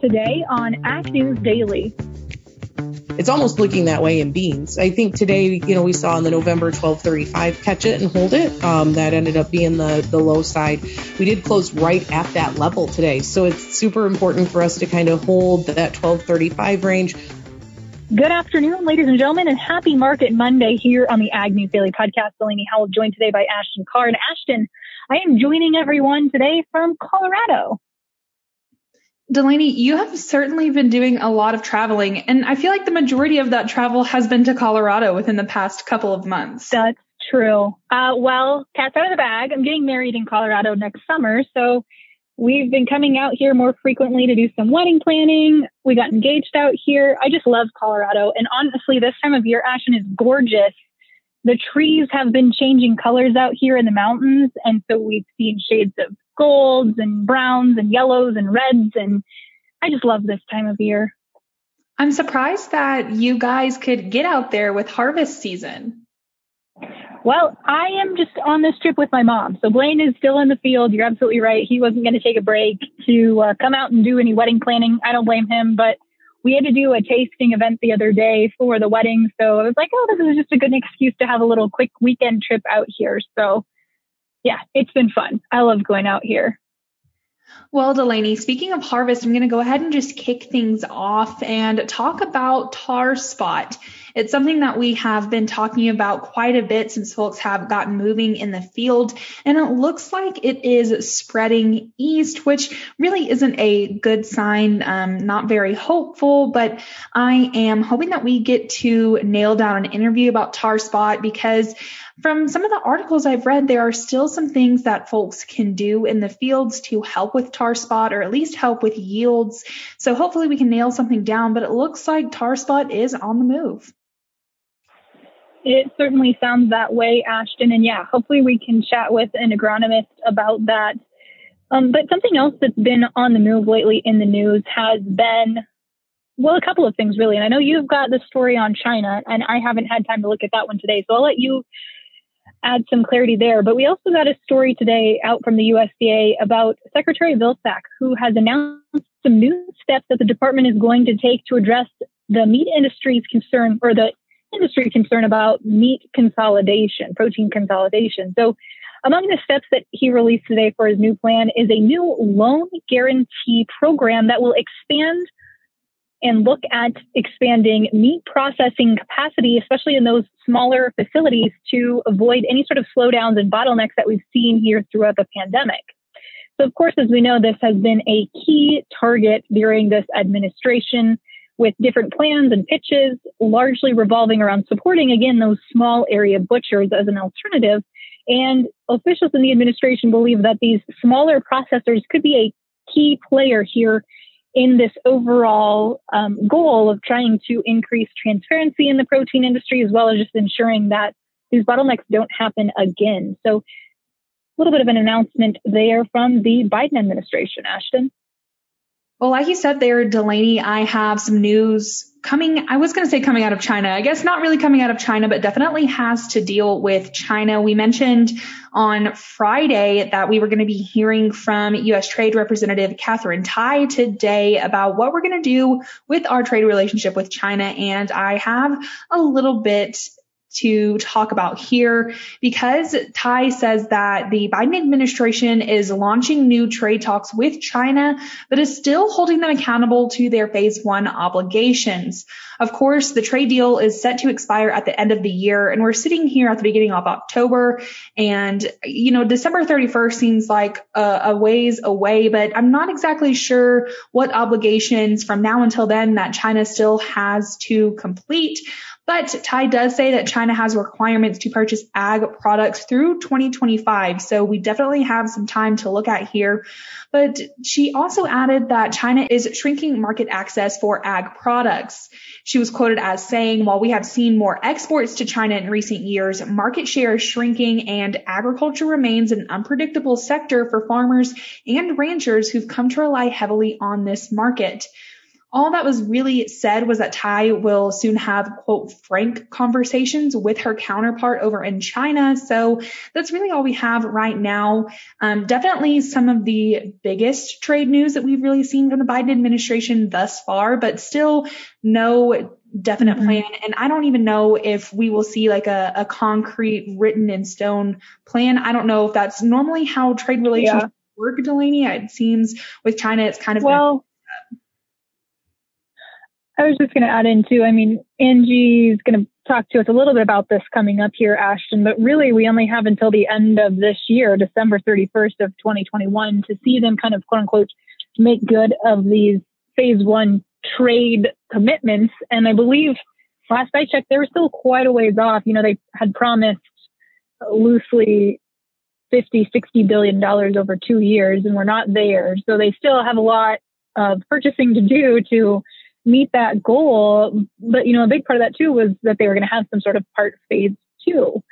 today on Ag News Daily. It's almost looking that way in beans. I think today, you know, we saw in the November 1235 catch it and hold it. Um, that ended up being the, the low side. We did close right at that level today. So it's super important for us to kind of hold that 1235 range. Good afternoon, ladies and gentlemen, and happy Market Monday here on the Ag News Daily Podcast. Delaney Howell joined today by Ashton Carr. And Ashton, I am joining everyone today from Colorado. Delaney, you have certainly been doing a lot of traveling, and I feel like the majority of that travel has been to Colorado within the past couple of months. That's true. Uh, well, cat's out of the bag. I'm getting married in Colorado next summer, so we've been coming out here more frequently to do some wedding planning. We got engaged out here. I just love Colorado, and honestly, this time of year, Ashton is gorgeous. The trees have been changing colors out here in the mountains, and so we've seen shades of golds and browns and yellows and reds. And I just love this time of year. I'm surprised that you guys could get out there with harvest season. Well, I am just on this trip with my mom. So Blaine is still in the field. You're absolutely right. He wasn't going to take a break to uh, come out and do any wedding planning. I don't blame him, but we had to do a tasting event the other day for the wedding. So I was like, oh, this is just a good excuse to have a little quick weekend trip out here. So yeah, it's been fun. I love going out here. Well, Delaney, speaking of harvest, I'm going to go ahead and just kick things off and talk about tar spot. It's something that we have been talking about quite a bit since folks have gotten moving in the field, and it looks like it is spreading east, which really isn't a good sign, um, not very hopeful, but I am hoping that we get to nail down an interview about tar spot because from some of the articles I've read, there are still some things that folks can do in the fields to help with tar spot or at least help with yields. So hopefully we can nail something down, but it looks like tar spot is on the move. It certainly sounds that way, Ashton. And yeah, hopefully we can chat with an agronomist about that. Um, but something else that's been on the move lately in the news has been, well, a couple of things really. And I know you've got the story on China, and I haven't had time to look at that one today. So I'll let you add some clarity there. But we also got a story today out from the USDA about Secretary Vilsack, who has announced some new steps that the department is going to take to address the meat industry's concern or the industry concern about meat consolidation, protein consolidation. So among the steps that he released today for his new plan is a new loan guarantee program that will expand and look at expanding meat processing capacity, especially in those smaller facilities to avoid any sort of slowdowns and bottlenecks that we've seen here throughout the pandemic. So, of course, as we know, this has been a key target during this administration with different plans and pitches, largely revolving around supporting, again, those small area butchers as an alternative. And officials in the administration believe that these smaller processors could be a key player here in this overall um, goal of trying to increase transparency in the protein industry, as well as just ensuring that these bottlenecks don't happen again. So, a little bit of an announcement there from the Biden administration, Ashton. Well, like you said there, Delaney, I have some news coming. I was going to say coming out of China. I guess not really coming out of China, but definitely has to deal with China. We mentioned on Friday that we were going to be hearing from U.S. Trade Representative Katherine Tai today about what we're going to do with our trade relationship with China. And I have a little bit to talk about here because Tai says that the Biden administration is launching new trade talks with China, but is still holding them accountable to their phase one obligations. Of course, the trade deal is set to expire at the end of the year and we're sitting here at the beginning of October and, you know, December 31st seems like a, a ways away, but I'm not exactly sure what obligations from now until then that China still has to complete. But Tai does say that China has requirements to purchase ag products through 2025. So we definitely have some time to look at here. But she also added that China is shrinking market access for ag products. She was quoted as saying, while we have seen more exports to China in recent years, market share is shrinking and agriculture remains an unpredictable sector for farmers and ranchers who've come to rely heavily on this market. All that was really said was that Tai will soon have quote frank conversations with her counterpart over in China. So that's really all we have right now. Um, definitely some of the biggest trade news that we've really seen from the Biden administration thus far, but still no definite mm-hmm. plan. And I don't even know if we will see like a, a concrete written in stone plan. I don't know if that's normally how trade relations yeah. work, Delaney. It seems with China, it's kind of well. I was just going to add in too. I mean, Angie's going to talk to us a little bit about this coming up here, Ashton, but really we only have until the end of this year, December 31st of 2021 to see them kind of quote unquote make good of these phase one trade commitments. And I believe last I checked, they were still quite a ways off. You know, they had promised loosely 50, 60 billion dollars over two years and we're not there. So they still have a lot of purchasing to do to meet that goal. But, you know, a big part of that too was that they were going to have some sort of part phase two.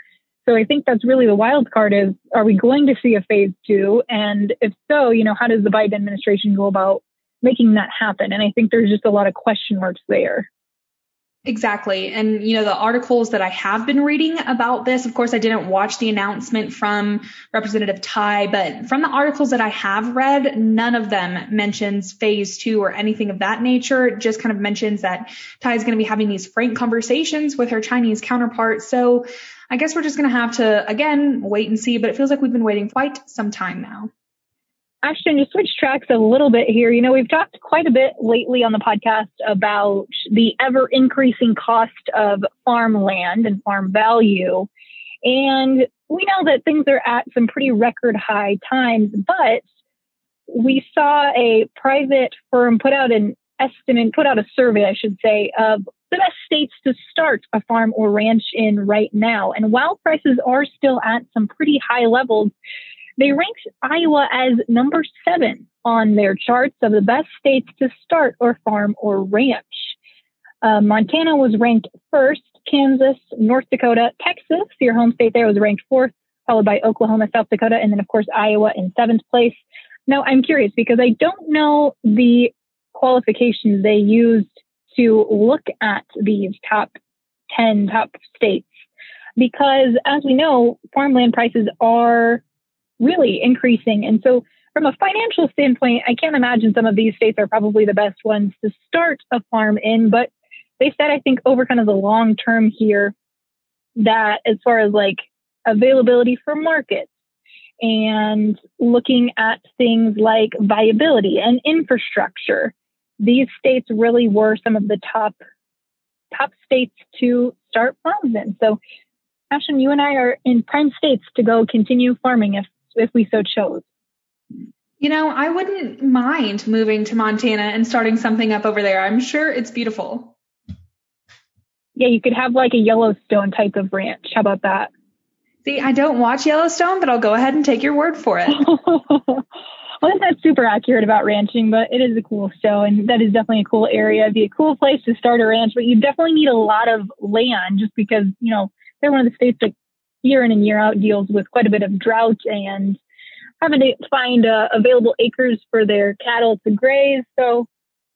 So I think that's really the wild card is, are we going to see a phase two? And if so, you know, how does the Biden administration go about making that happen? And I think there's just a lot of question marks there. Exactly. And, you know, the articles that I have been reading about this, of course, I didn't watch the announcement from Representative Tai, but from the articles that I have read, none of them mentions phase two or anything of that nature. It just kind of mentions that Tai is going to be having these frank conversations with her Chinese counterpart. So I guess we're just going to have to, again, wait and see, but it feels like we've been waiting quite some time now. Ashton, to switch tracks a little bit here, you know, we've talked quite a bit lately on the podcast about the ever increasing cost of farmland and farm value. And we know that things are at some pretty record high times, but we saw a private firm put out an estimate, put out a survey, I should say, of the best states to start a farm or ranch in right now. And while prices are still at some pretty high levels, they ranked Iowa as number seven on their charts of the best states to start or farm or ranch. Uh, Montana was ranked first, Kansas, North Dakota, Texas, your home state there was ranked fourth, followed by Oklahoma, South Dakota, and then of course Iowa in seventh place. Now I'm curious because I don't know the qualifications they used to look at these top 10 top states because as we know, farmland prices are really increasing. And so from a financial standpoint, I can't imagine some of these states are probably the best ones to start a farm in, but they said, I think over kind of the long term here that as far as like availability for markets and looking at things like viability and infrastructure, these states really were some of the top top states to start farms in. So Ashton, you and I are in prime states to go continue farming if if we so chose. You know, I wouldn't mind moving to Montana and starting something up over there. I'm sure it's beautiful. Yeah, you could have like a Yellowstone type of ranch. How about that? See, I don't watch Yellowstone, but I'll go ahead and take your word for it. well, I'm not super accurate about ranching, but it is a cool show, and that is definitely a cool area. It'd be a cool place to start a ranch, but you definitely need a lot of land just because, you know, they're one of the states that year in and year out deals with quite a bit of drought and having to find uh, available acres for their cattle to graze. So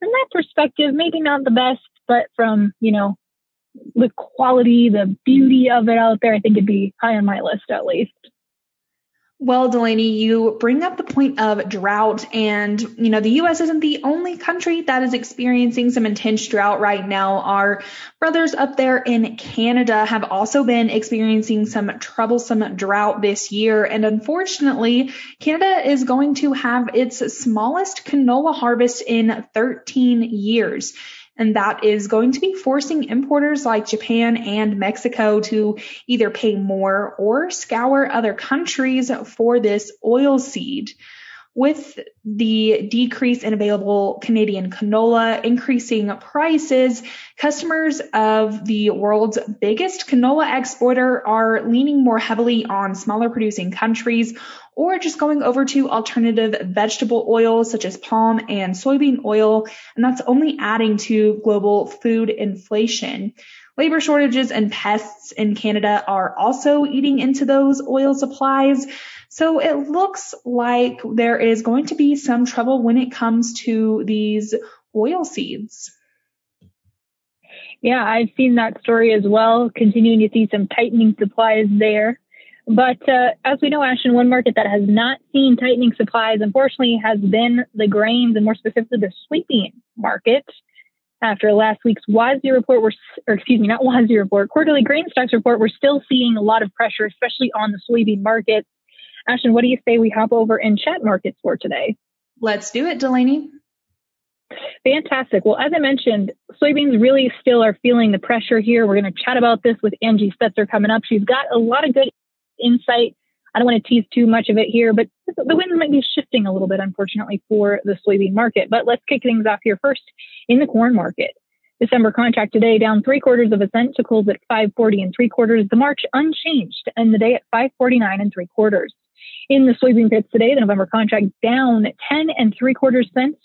from that perspective, maybe not the best, but from, you know, the quality, the beauty of it out there, I think it'd be high on my list at least. Well, Delaney, you bring up the point of drought and, you know, the U.S. isn't the only country that is experiencing some intense drought right now. Our brothers up there in Canada have also been experiencing some troublesome drought this year. And unfortunately, Canada is going to have its smallest canola harvest in 13 years and that is going to be forcing importers like Japan and Mexico to either pay more or scour other countries for this oil seed. With the decrease in available Canadian canola, increasing prices, customers of the world's biggest canola exporter are leaning more heavily on smaller producing countries or just going over to alternative vegetable oils such as palm and soybean oil. And that's only adding to global food inflation. Labor shortages and pests in Canada are also eating into those oil supplies. So it looks like there is going to be some trouble when it comes to these oil seeds. Yeah, I've seen that story as well, continuing to see some tightening supplies there. But uh, as we know, Ashton, one market that has not seen tightening supplies, unfortunately, has been the grains and more specifically the soybean market. After last week's WASDE report, we're, or excuse me, not WASDE report, quarterly grain stocks report, we're still seeing a lot of pressure, especially on the soybean market. Ashton, what do you say we hop over and chat markets for today? Let's do it, Delaney. Fantastic. Well, as I mentioned, soybeans really still are feeling the pressure here. We're going to chat about this with Angie Setzer coming up. She's got a lot of good insight. I don't want to tease too much of it here, but the winds might be shifting a little bit, unfortunately, for the soybean market. But let's kick things off here first in the corn market. December contract today down three quarters of a cent to close at 540 and three quarters. The March unchanged end the day at 549 and three quarters. In the soybean pits today, the November contract down 10 and three quarters cents,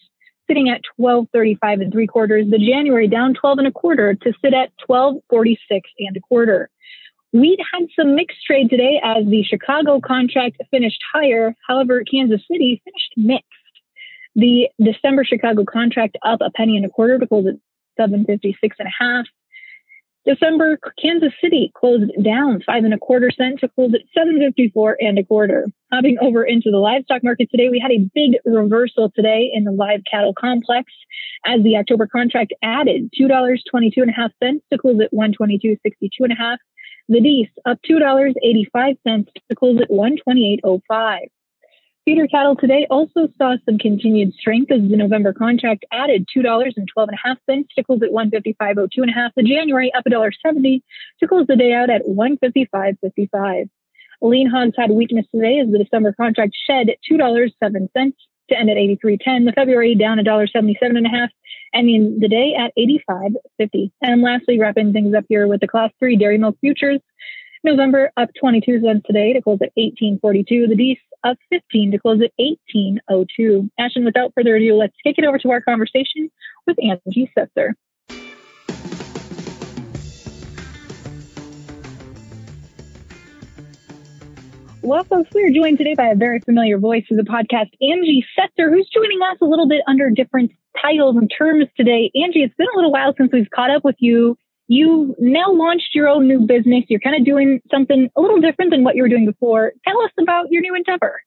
sitting at 1235 and three quarters. The January down 12 and a quarter to sit at 1246 and a quarter. Wheat had some mixed trade today as the Chicago contract finished higher. However, Kansas City finished mixed. The December Chicago contract up a penny and a quarter to close at 756 and a half. December Kansas City closed down five and a quarter cent to close at 754 and a quarter. Hopping over into the livestock market today, we had a big reversal today in the live cattle complex as the October contract added $2.22 and a half cents to close at 122.62 and a half. The Dees up $2.85 to close at 128.05. Feeder cattle today also saw some continued strength as the November contract added $2.12 to close at 155.02 and a half. The January up $1.70 to close the day out at 155.55. Lean hogs had weakness today as the December contract shed $2.07 to end at 83.10. The February down $1.77 and a half ending the day at 85.50. And lastly, wrapping things up here with the class three dairy milk futures. November up 22 cents today to close at 18.42. The Dees up 15 to close at 18.02. Ashton, without further ado, let's kick it over to our conversation with Angie Setzer. Well, folks, we are joined today by a very familiar voice of the podcast, Angie Setzer, who's joining us a little bit under different titles and terms today. Angie, it's been a little while since we've caught up with you. You now launched your own new business. You're kind of doing something a little different than what you were doing before. Tell us about your new endeavor.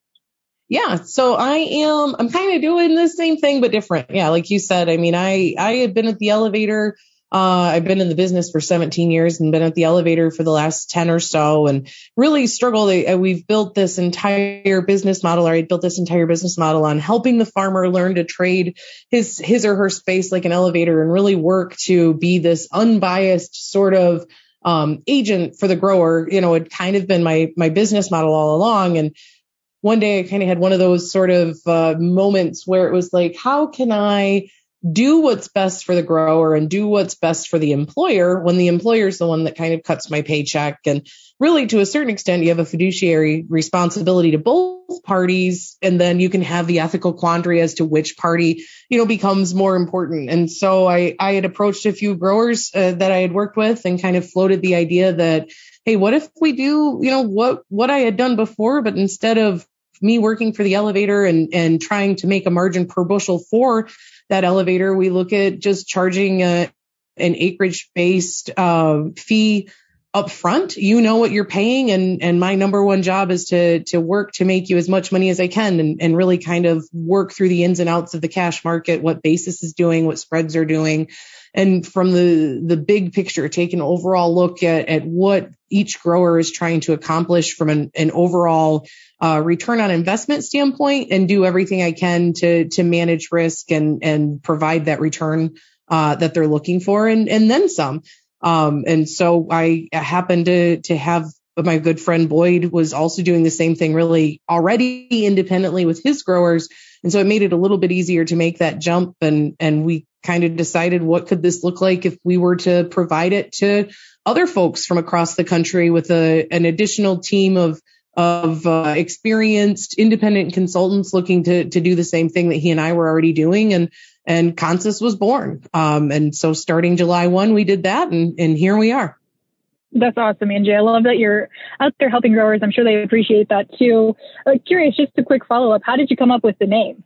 Yeah, so I am I'm kind of doing the same thing but different. Yeah, like you said, I mean, I I had been at the elevator uh, I've been in the business for 17 years and been at the elevator for the last 10 or so and really struggled. We've built this entire business model, or I built this entire business model on helping the farmer learn to trade his, his or her space like an elevator and really work to be this unbiased sort of um, agent for the grower. You know, it kind of been my, my business model all along. And one day I kind of had one of those sort of uh, moments where it was like, how can I do what's best for the grower and do what's best for the employer when the employer is the one that kind of cuts my paycheck. And really, to a certain extent, you have a fiduciary responsibility to both parties. And then you can have the ethical quandary as to which party, you know, becomes more important. And so I, I had approached a few growers uh, that I had worked with and kind of floated the idea that, Hey, what if we do, you know, what, what I had done before, but instead of me working for the elevator and, and trying to make a margin per bushel for that elevator. We look at just charging a, an acreage based uh, fee up front. You know what you're paying, and and my number one job is to to work to make you as much money as I can, and and really kind of work through the ins and outs of the cash market, what basis is doing, what spreads are doing, and from the the big picture, take an overall look at at what each grower is trying to accomplish from an, an overall uh, return on investment standpoint and do everything I can to to manage risk and and provide that return uh, that they're looking for and and then some. Um, and so I happened to to have my good friend Boyd was also doing the same thing really already independently with his growers. And so it made it a little bit easier to make that jump and and we kind of decided what could this look like if we were to provide it to other folks from across the country with a, an additional team of of uh, experienced independent consultants looking to to do the same thing that he and I were already doing and and Consus was born. Um, and so starting July 1 we did that and and here we are. That's awesome, Angie. I love that you're out there helping growers. I'm sure they appreciate that too. Uh, curious, just a quick follow up. How did you come up with the name?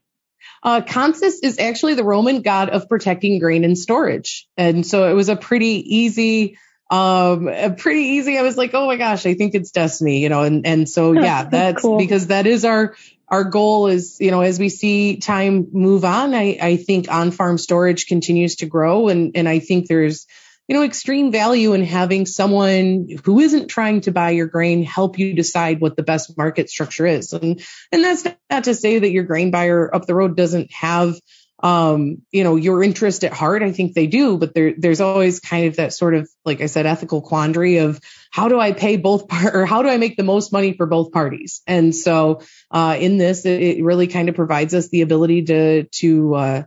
Uh, Consus is actually the Roman god of protecting grain and storage. And so it was a pretty easy, um, a pretty easy. I was like, oh my gosh, I think it's destiny, you know, and, and so yeah, that's, that's cool. because that is our, our goal is, you know, as we see time move on, I, I think on farm storage continues to grow. And, and I think there's, you know, extreme value in having someone who isn't trying to buy your grain help you decide what the best market structure is. And, and that's not to say that your grain buyer up the road doesn't have, um, you know, your interest at heart. I think they do, but there, there's always kind of that sort of, like I said, ethical quandary of how do I pay both par- or how do I make the most money for both parties? And so, uh, in this, it, it really kind of provides us the ability to, to, uh,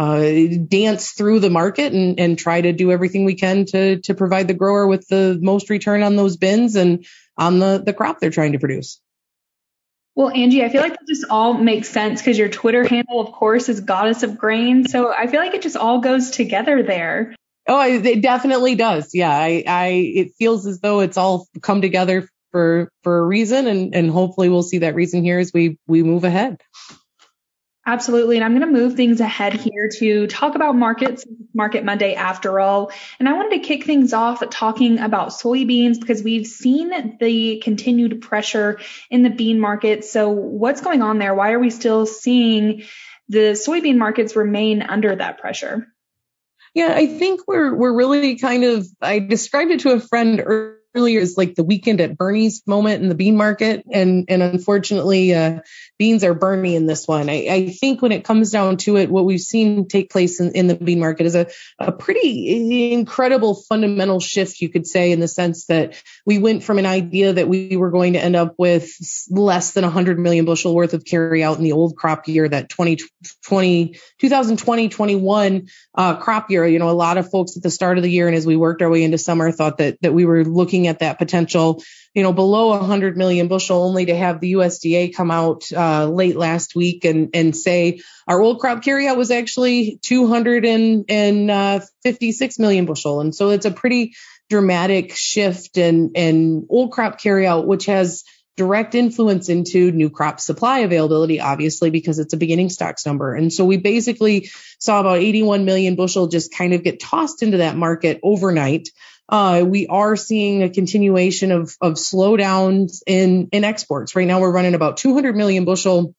uh, dance through the market and, and try to do everything we can to to provide the grower with the most return on those bins and on the the crop they're trying to produce. Well, Angie, I feel like that just all makes sense because your Twitter handle, of course, is Goddess of Grain. So I feel like it just all goes together there. Oh, it definitely does. Yeah, I, I, it feels as though it's all come together for for a reason, and and hopefully we'll see that reason here as we we move ahead. Absolutely. And I'm going to move things ahead here to talk about markets, Market Monday after all. And I wanted to kick things off talking about soybeans because we've seen the continued pressure in the bean market. So what's going on there? Why are we still seeing the soybean markets remain under that pressure? Yeah, I think we're we're really kind of I described it to a friend earlier as like the weekend at Bernie's moment in the bean market and and unfortunately uh, beans are Bernie in this one. I, I, think when it comes down to it, what we've seen take place in, in the bean market is a, a pretty incredible fundamental shift, you could say, in the sense that we went from an idea that we were going to end up with less than 100 million bushel worth of carry out in the old crop year, that 2020, 2020, 21 uh, crop year. You know, a lot of folks at the start of the year and as we worked our way into summer thought that, that we were looking at that potential you know, below 100 million bushel, only to have the USDA come out uh, late last week and and say our old crop carryout was actually 256 uh, bushel, and so it's a pretty dramatic shift in in old crop carryout, which has direct influence into new crop supply availability, obviously, because it's a beginning stocks number. And so we basically saw about 81 million bushel just kind of get tossed into that market overnight. Uh, we are seeing a continuation of, of slowdowns in, in exports. Right now we're running about 200 million bushel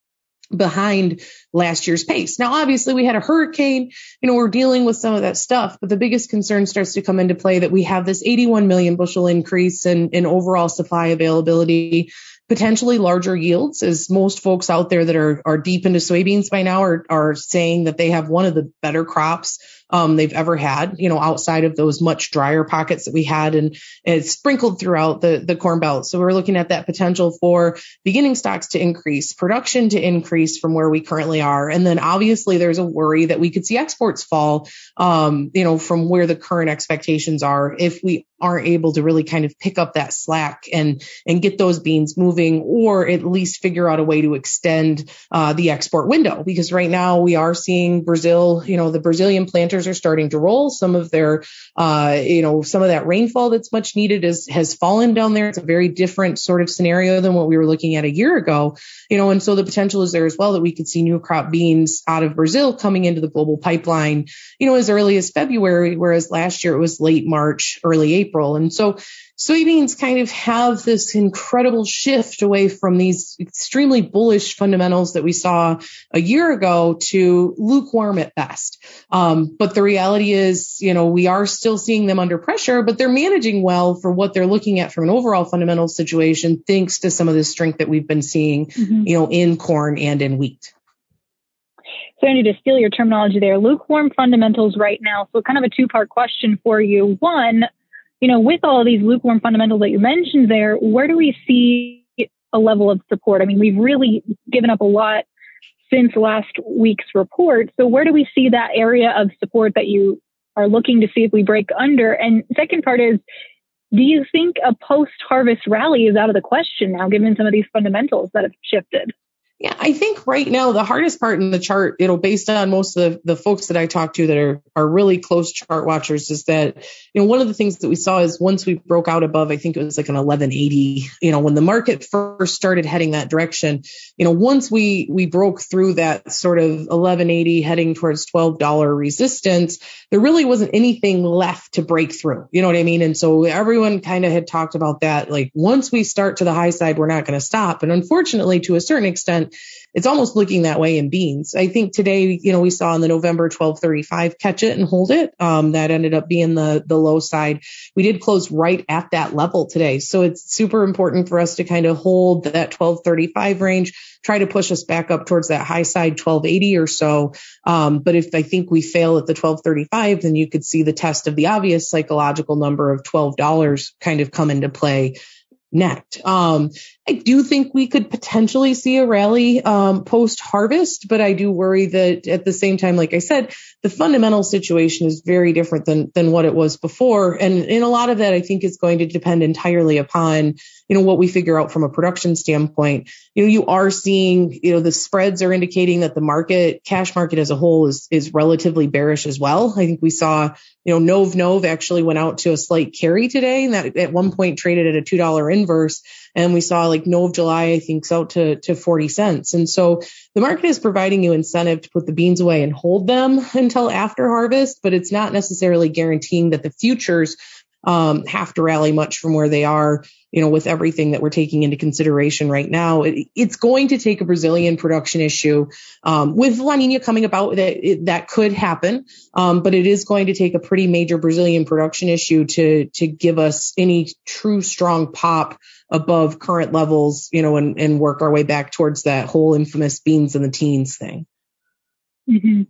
behind last year's pace. Now, obviously we had a hurricane, you know, we're dealing with some of that stuff, but the biggest concern starts to come into play that we have this 81 million bushel increase in, in overall supply availability potentially larger yields as most folks out there that are, are deep into soybeans by now are, are saying that they have one of the better crops um, they've ever had, you know, outside of those much drier pockets that we had and it's sprinkled throughout the, the corn belt. So we're looking at that potential for beginning stocks to increase, production to increase from where we currently are. And then obviously there's a worry that we could see exports fall, um, you know, from where the current expectations are if we aren't able to really kind of pick up that slack and and get those beans moving or at least figure out a way to extend uh, the export window because right now we are seeing Brazil you know the Brazilian planters are starting to roll. Some of their, uh, you know, some of that rainfall that's much needed is, has fallen down there. It's a very different sort of scenario than what we were looking at a year ago, you know, and so the potential is there as well that we could see new crop beans out of Brazil coming into the global pipeline, you know, as early as February, whereas last year it was late March, early April. And so soybeans kind of have this incredible shift away from these extremely bullish fundamentals that we saw a year ago to lukewarm at best. Um, but the reality is, you know, we are still seeing them under pressure, but they're managing well for what they're looking at from an overall fundamental situation, thanks to some of the strength that we've been seeing, mm-hmm. you know, in corn and in wheat. So I need to steal your terminology there. Lukewarm fundamentals right now. So kind of a two part question for you. One, you know, with all these lukewarm fundamentals that you mentioned there, where do we see a level of support? I mean, we've really given up a lot since last week's report. So where do we see that area of support that you are looking to see if we break under? And second part is, do you think a post harvest rally is out of the question now, given some of these fundamentals that have shifted? Yeah, I think right now the hardest part in the chart, you know, based on most of the, the folks that I talk to that are are really close chart watchers, is that you know one of the things that we saw is once we broke out above, I think it was like an 1180. You know, when the market first started heading that direction, you know, once we we broke through that sort of 1180 heading towards $12 resistance, there really wasn't anything left to break through. You know what I mean? And so everyone kind of had talked about that. Like once we start to the high side, we're not going to stop. And unfortunately, to a certain extent it's almost looking that way in beans. I think today, you know, we saw in the November 1235 catch it and hold it. Um, that ended up being the, the low side. We did close right at that level today. So it's super important for us to kind of hold that 1235 range, try to push us back up towards that high side 1280 or so. Um, but if I think we fail at the 1235, then you could see the test of the obvious psychological number of $12 kind of come into play next. Um, I do think we could potentially see a rally um, post harvest, but I do worry that at the same time, like I said, the fundamental situation is very different than than what it was before, and in a lot of that, I think is going to depend entirely upon you know what we figure out from a production standpoint. You know, you are seeing you know the spreads are indicating that the market, cash market as a whole, is is relatively bearish as well. I think we saw you know Nov Nov actually went out to a slight carry today, and that at one point traded at a two dollar inverse and we saw like Nov July, I think, out to, to 40 cents. And so the market is providing you incentive to put the beans away and hold them until after harvest, but it's not necessarily guaranteeing that the futures um, have to rally much from where they are, you know, with everything that we're taking into consideration right now. It, it's going to take a Brazilian production issue um, with La Nina coming about that it, that could happen, um, but it is going to take a pretty major Brazilian production issue to to give us any true strong pop above current levels, you know, and, and work our way back towards that whole infamous beans in the teens thing. Mm-hmm.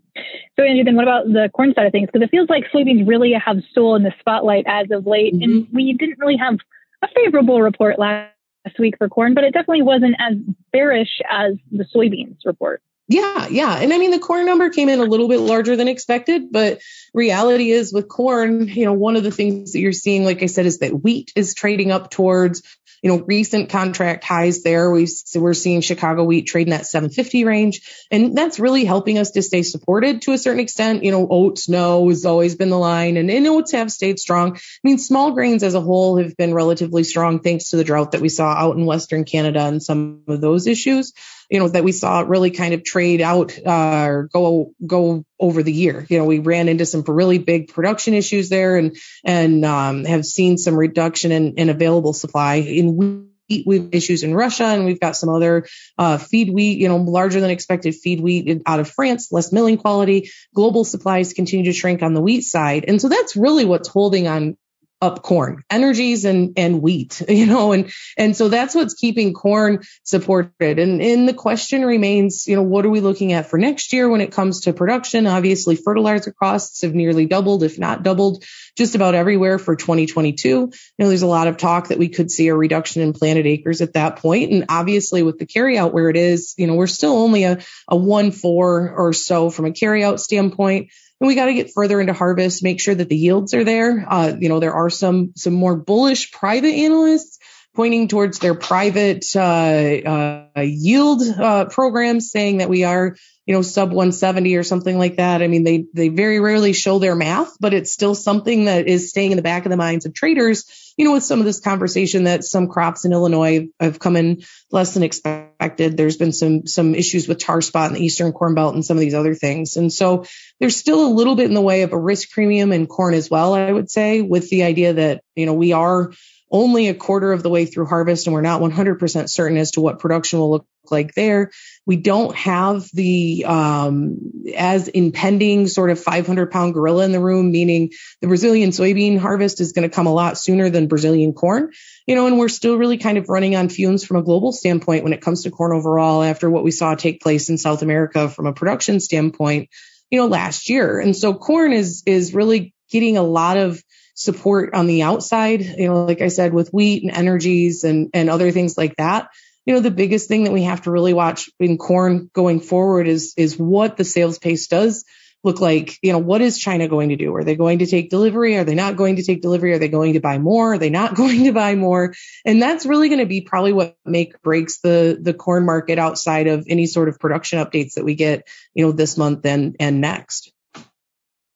So, Andrew, then what about the corn side of things? Because it feels like soybeans really have stolen the spotlight as of late, mm-hmm. and we didn't really have a favorable report last week for corn, but it definitely wasn't as bearish as the soybeans report. Yeah, yeah. And I mean, the corn number came in a little bit larger than expected, but reality is with corn, you know, one of the things that you're seeing, like I said, is that wheat is trading up towards you know, recent contract highs there. We so we're seeing Chicago wheat trade in that 750 range, and that's really helping us to stay supported to a certain extent. You know, oats no has always been the line, and, and oats have stayed strong. I mean, small grains as a whole have been relatively strong thanks to the drought that we saw out in Western Canada and some of those issues you know, that we saw really kind of trade out uh, or go go over the year. You know, we ran into some really big production issues there, and and um, have seen some reduction in, in available supply in wheat. We've issues in Russia, and we've got some other uh, feed wheat, you know, larger than expected feed wheat out of France, less milling quality. Global supplies continue to shrink on the wheat side, and so that's really what's holding on up corn, energies and, and wheat, you know, and, and so that's what's keeping corn supported. And, and the question remains, you know, what are we looking at for next year when it comes to production? Obviously, fertilizer costs have nearly doubled, if not doubled, just about everywhere for 2022. You know, there's a lot of talk that we could see a reduction in planted acres at that point. And obviously with the carryout where it is, you know, we're still only a, a one four or so from a carryout standpoint and we got to get further into harvest, make sure that the yields are there. Uh, you know, there are some some more bullish private analysts pointing towards their private uh, uh, yield uh, programs, saying that we are, you know, sub 170 or something like that. I mean, they they very rarely show their math, but it's still something that is staying in the back of the minds of traders you know, with some of this conversation that some crops in Illinois have come in less than expected. There's been some some issues with tar spot in the eastern corn belt and some of these other things. And so there's still a little bit in the way of a risk premium in corn as well, I would say, with the idea that, you know, we are only a quarter of the way through harvest and we're not 100% certain as to what production will look like there. We don't have the um, as impending sort of 500 pound gorilla in the room, meaning the Brazilian soybean harvest is going to come a lot sooner than Brazilian corn. You know, and we're still really kind of running on fumes from a global standpoint when it comes to corn overall after what we saw take place in South America from a production standpoint, you know, last year. And so corn is is really getting a lot of support on the outside, you know, like I said, with wheat and energies and, and other things like that. You know, the biggest thing that we have to really watch in corn going forward is, is what the sales pace does look like? You know, what is China going to do? Are they going to take delivery? Are they not going to take delivery? Are they going to buy more? Are they not going to buy more? And that's really going to be probably what make breaks the the corn market outside of any sort of production updates that we get, you know, this month and and next.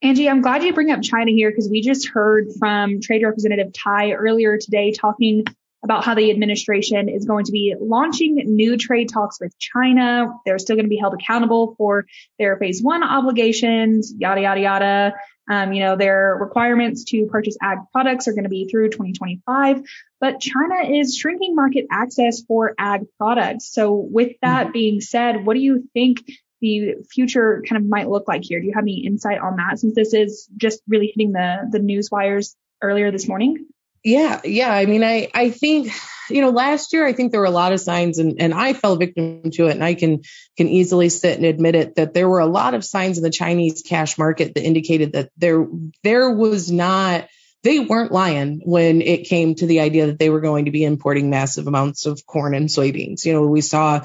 Angie, I'm glad you bring up China here because we just heard from Trade Representative Tai earlier today talking about how the administration is going to be launching new trade talks with China. They're still going to be held accountable for their phase one obligations, yada, yada, yada. Um, you know, their requirements to purchase ag products are going to be through 2025, but China is shrinking market access for ag products. So with that mm-hmm. being said, what do you think the future kind of might look like here? Do you have any insight on that since this is just really hitting the, the news wires earlier this morning? Yeah, yeah. I mean, I, I think, you know, last year I think there were a lot of signs and, and I fell victim to it and I can can easily sit and admit it that there were a lot of signs in the Chinese cash market that indicated that there there was not they weren't lying when it came to the idea that they were going to be importing massive amounts of corn and soybeans. You know, we saw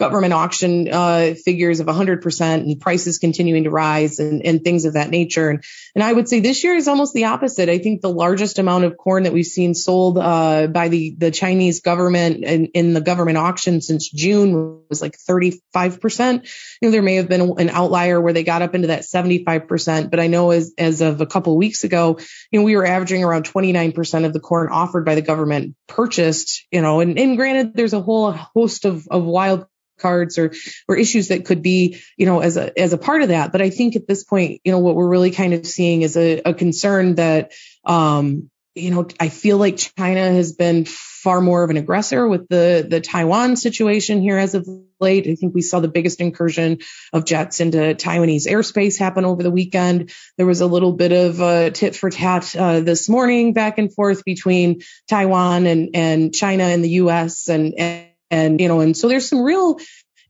government auction uh, figures of 100% and prices continuing to rise and, and things of that nature. And, and I would say this year is almost the opposite. I think the largest amount of corn that we've seen sold uh, by the, the Chinese government in, in the government auction since June was like 35%. You know, there may have been an outlier where they got up into that 75%, but I know as, as of a couple of weeks ago, you know, we were averaging around 29% of the corn offered by the government purchased, you know, and, and granted, there's a whole host of, of wild cards or or issues that could be you know as a as a part of that. But i think at this point you know what we're really kind of seeing is a, a concern that um you know i feel like china has been far more of an aggressor with the the taiwan situation here as of late. I think we saw the biggest incursion of jets into taiwanese airspace happen over the weekend. There was a little bit of a tit for tat uh, this morning back and forth between taiwan and and china and the us and, and and, you know, and so there's some real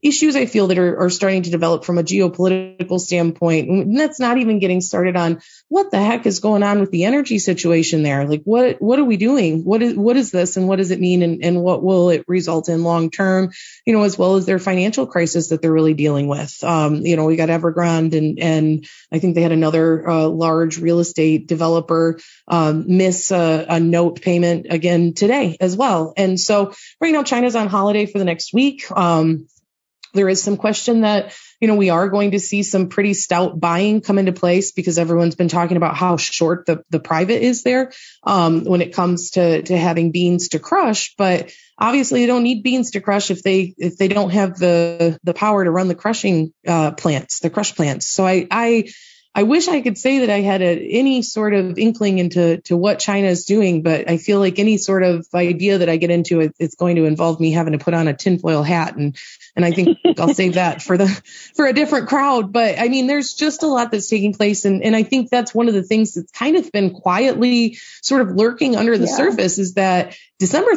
issues I feel that are, are starting to develop from a geopolitical standpoint. And that's not even getting started on what the heck is going on with the energy situation there. Like what, what are we doing? What is, what is this and what does it mean? And, and what will it result in long term, you know, as well as their financial crisis that they're really dealing with. Um, you know, we got Evergrande and, and I think they had another uh, large real estate developer um, miss a, a note payment again today as well. And so right now China's on holiday for the next week. Um, there is some question that, you know, we are going to see some pretty stout buying come into place because everyone's been talking about how short the, the private is there um, when it comes to, to having beans to crush. But obviously, they don't need beans to crush if they if they don't have the the power to run the crushing uh, plants, the crush plants. So I I I wish I could say that I had a, any sort of inkling into to what China is doing, but I feel like any sort of idea that I get into it, it's going to involve me having to put on a tinfoil hat, and and I think I'll save that for the for a different crowd. But I mean, there's just a lot that's taking place, and and I think that's one of the things that's kind of been quietly sort of lurking under the yeah. surface is that December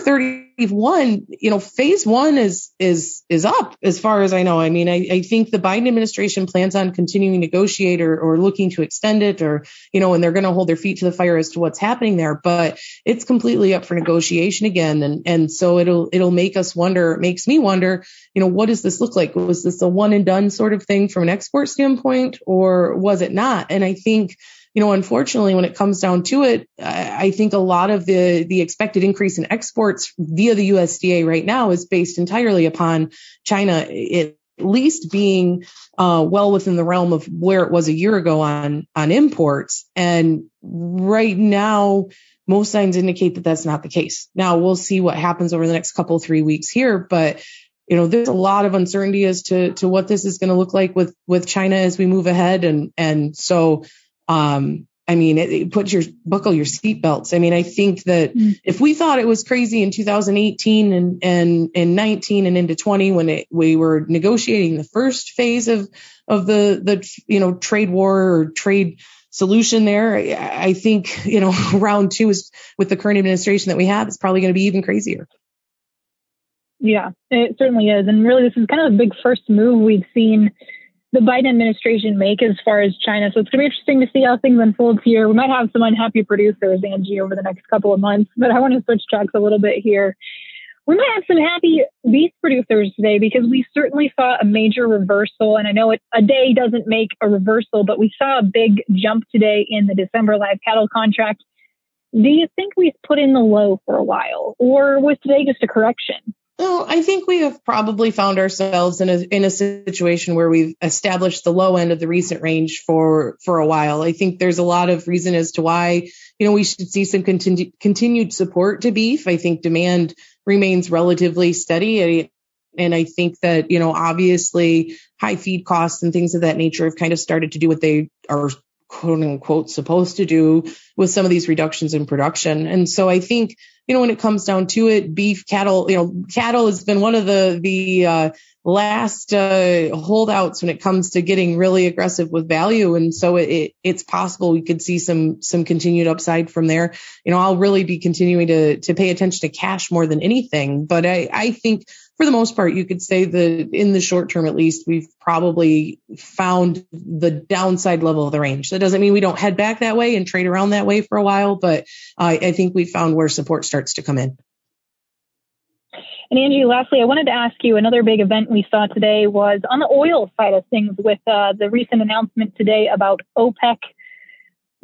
31, you know, phase one is is is up as far as I know. I mean, I, I think the Biden administration plans on continuing to negotiate or, or looking to extend it, or you know, and they're going to hold their feet to the fire as to what's happening there. But it's completely up for negotiation again, and and so it'll it'll make us wonder, makes me wonder, you know, what does this look like? Was this a one and done sort of thing from an export standpoint, or was it not? And I think you know, unfortunately, when it comes down to it, I think a lot of the the expected increase in exports via the USDA right now is based entirely upon China at least being uh, well within the realm of where it was a year ago on on imports. And right now, most signs indicate that that's not the case. Now we'll see what happens over the next couple three weeks here, but you know, there's a lot of uncertainty as to to what this is going to look like with with China as we move ahead, and and so um, I mean, it, it put your buckle your seatbelts. I mean, I think that mm. if we thought it was crazy in 2018 and and and 19 and into 20 when it, we were negotiating the first phase of of the the you know trade war or trade solution there, I think you know round two is with the current administration that we have is probably going to be even crazier. Yeah, it certainly is, and really this is kind of a big first move we've seen the Biden administration make as far as China. So it's going to be interesting to see how things unfold here. We might have some unhappy producers, Angie, over the next couple of months, but I want to switch tracks a little bit here. we might have some happy beef producers today because we certainly saw a major reversal. And I know it, a day doesn't make a reversal, but we saw a big jump today in the December live cattle contract. Do you think we've put in the low for a while, or was today just a correction? Well, I think we have probably found ourselves in a in a situation where we've established the low end of the recent range for for a while. I think there's a lot of reason as to why you know we should see some continu- continued support to beef. I think demand remains relatively steady. And I think that, you know, obviously high feed costs and things of that nature have kind of started to do what they are quote unquote supposed to do with some of these reductions in production. And so I think, you know, when it comes down to it, beef, cattle, you know, cattle has been one of the, the, uh, last uh, holdouts when it comes to getting really aggressive with value. And so it, it, it's possible we could see some some continued upside from there. You know, I'll really be continuing to to pay attention to cash more than anything. But I, I think for the most part, you could say that in the short term, at least, we've probably found the downside level of the range. That doesn't mean we don't head back that way and trade around that way for a while, but uh, I think we found where support starts to come in. And Angie, lastly, I wanted to ask you another big event we saw today was on the oil side of things with uh, the recent announcement today about OPEC.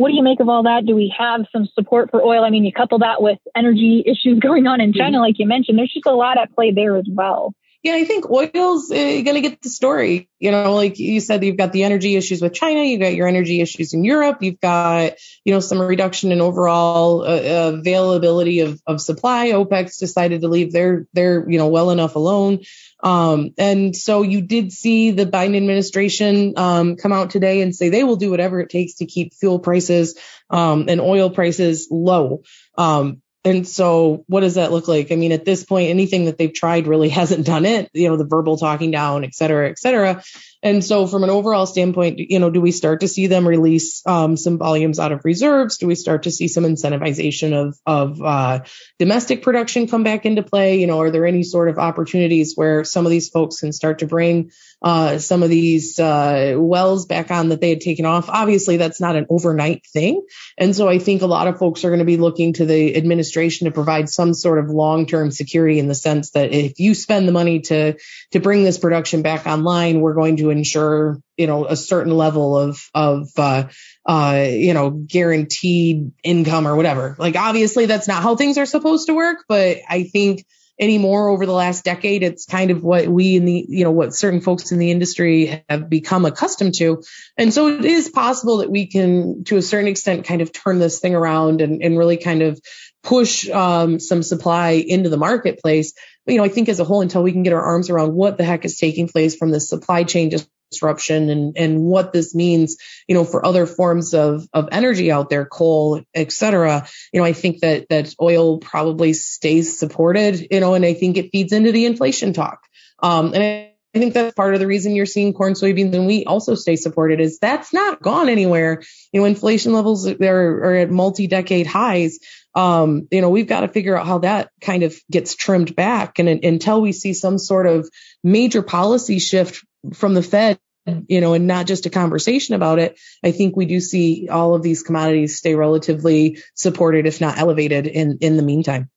What do you make of all that? Do we have some support for oil? I mean, you couple that with energy issues going on in China, mm-hmm. like you mentioned. There's just a lot at play there as well. Yeah, I think oil's uh, going to get the story. You know, like you said, you've got the energy issues with China, you've got your energy issues in Europe, you've got, you know, some reduction in overall uh, availability of, of supply. OPEC's decided to leave their, their, you know, well enough alone. Um, and so you did see the Biden administration um, come out today and say they will do whatever it takes to keep fuel prices um, and oil prices low. Um, and so what does that look like? I mean, at this point, anything that they've tried really hasn't done it, you know, the verbal talking down, et cetera, et cetera. And so from an overall standpoint, you know, do we start to see them release um, some volumes out of reserves? Do we start to see some incentivization of, of uh, domestic production come back into play? You know, are there any sort of opportunities where some of these folks can start to bring uh, some of these uh, wells back on that they had taken off. Obviously, that's not an overnight thing. And so I think a lot of folks are going to be looking to the administration to provide some sort of long-term security in the sense that if you spend the money to, to bring this production back online, we're going to ensure, you know, a certain level of, of, uh, uh, you know, guaranteed income or whatever. Like obviously that's not how things are supposed to work, but I think anymore over the last decade. It's kind of what we in the, you know, what certain folks in the industry have become accustomed to. And so it is possible that we can, to a certain extent, kind of turn this thing around and, and really kind of push um, some supply into the marketplace. But, you know, I think as a whole, until we can get our arms around what the heck is taking place from the supply chain disruption and, and what this means, you know, for other forms of, of energy out there, coal, et cetera. You know, I think that, that oil probably stays supported, you know, and I think it feeds into the inflation talk. Um, and I, I think that's part of the reason you're seeing corn, soybeans, and wheat also stay supported is that's not gone anywhere. You know, inflation levels are, are at multi-decade highs. Um, you know, we've got to figure out how that kind of gets trimmed back. And, and until we see some sort of major policy shift from the Fed, you know, and not just a conversation about it, I think we do see all of these commodities stay relatively supported, if not elevated in, in the meantime.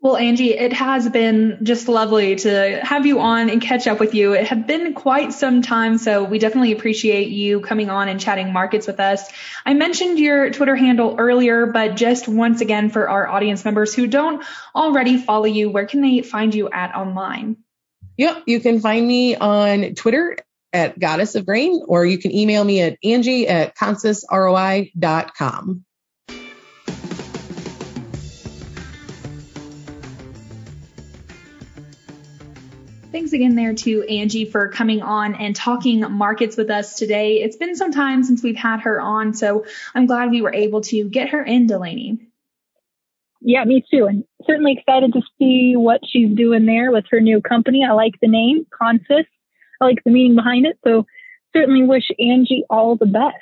Well, Angie, it has been just lovely to have you on and catch up with you. It had been quite some time, so we definitely appreciate you coming on and chatting markets with us. I mentioned your Twitter handle earlier, but just once again for our audience members who don't already follow you, where can they find you at online? Yep, you can find me on Twitter at Goddess of Grain, or you can email me at Angie at consusroi.com. Thanks again there to Angie for coming on and talking markets with us today. It's been some time since we've had her on, so I'm glad we were able to get her in, Delaney. Yeah, me too. And certainly excited to see what she's doing there with her new company. I like the name, Consus. I like the meaning behind it. So certainly wish Angie all the best.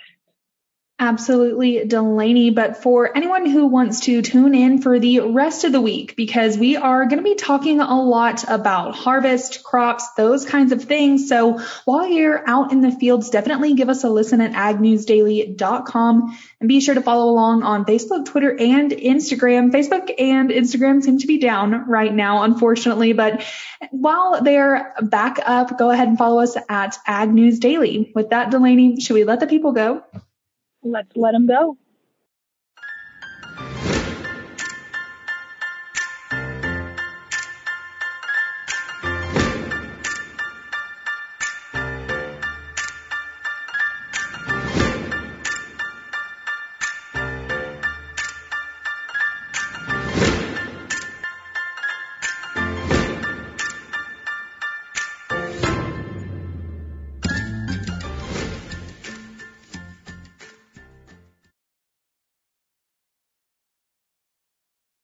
Absolutely, Delaney. But for anyone who wants to tune in for the rest of the week, because we are going to be talking a lot about harvest, crops, those kinds of things. So while you're out in the fields, definitely give us a listen at agnewsdaily.com and be sure to follow along on Facebook, Twitter, and Instagram. Facebook and Instagram seem to be down right now, unfortunately, but while they're back up, go ahead and follow us at Ag News Daily. With that, Delaney, should we let the people go? Let's let them go.